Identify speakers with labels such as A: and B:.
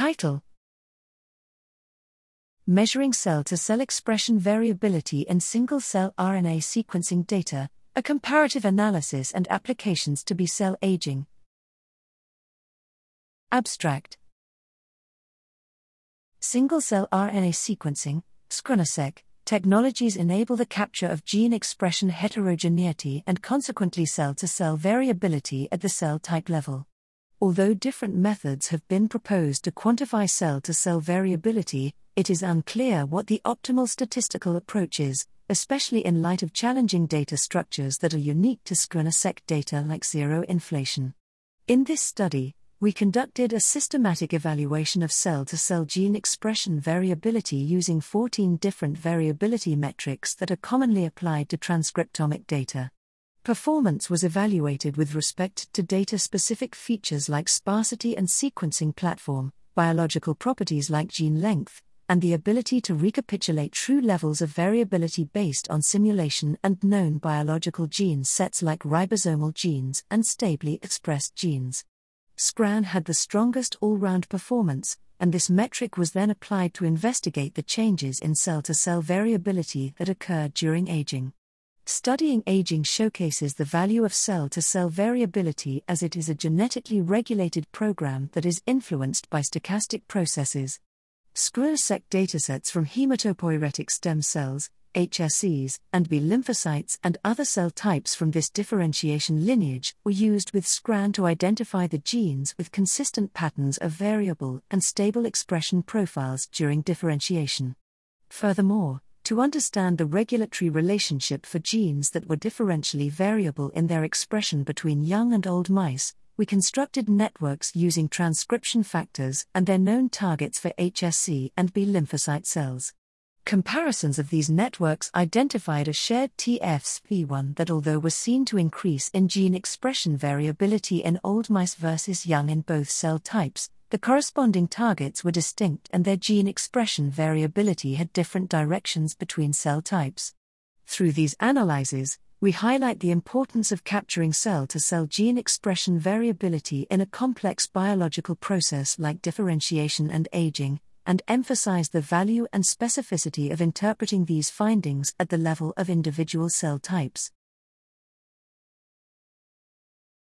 A: Title Measuring Cell to Cell Expression Variability in Single Cell RNA Sequencing Data, a Comparative Analysis and Applications to B Cell Aging. Abstract Single cell RNA sequencing, SCRNA-seq, technologies enable the capture of gene expression heterogeneity and consequently cell to cell variability at the cell type level. Although different methods have been proposed to quantify cell to cell variability, it is unclear what the optimal statistical approach is, especially in light of challenging data structures that are unique to SCRNA-seq data like zero inflation. In this study, we conducted a systematic evaluation of cell to cell gene expression variability using 14 different variability metrics that are commonly applied to transcriptomic data. Performance was evaluated with respect to data specific features like sparsity and sequencing platform, biological properties like gene length, and the ability to recapitulate true levels of variability based on simulation and known biological gene sets like ribosomal genes and stably expressed genes. SCRAN had the strongest all round performance, and this metric was then applied to investigate the changes in cell to cell variability that occurred during aging. Studying aging showcases the value of cell to cell variability as it is a genetically regulated program that is influenced by stochastic processes. SCRNA-seq datasets from hematopoietic stem cells, HSCs, and B lymphocytes and other cell types from this differentiation lineage were used with SCRAN to identify the genes with consistent patterns of variable and stable expression profiles during differentiation. Furthermore, to understand the regulatory relationship for genes that were differentially variable in their expression between young and old mice, we constructed networks using transcription factors and their known targets for HSC and B lymphocyte cells. Comparisons of these networks identified a shared TFSP1 that, although was seen to increase in gene expression variability in old mice versus young in both cell types, the corresponding targets were distinct and their gene expression variability had different directions between cell types. Through these analyses, we highlight the importance of capturing cell to cell gene expression variability in a complex biological process like differentiation and aging, and emphasize the value and specificity of interpreting these findings at the level of individual cell types.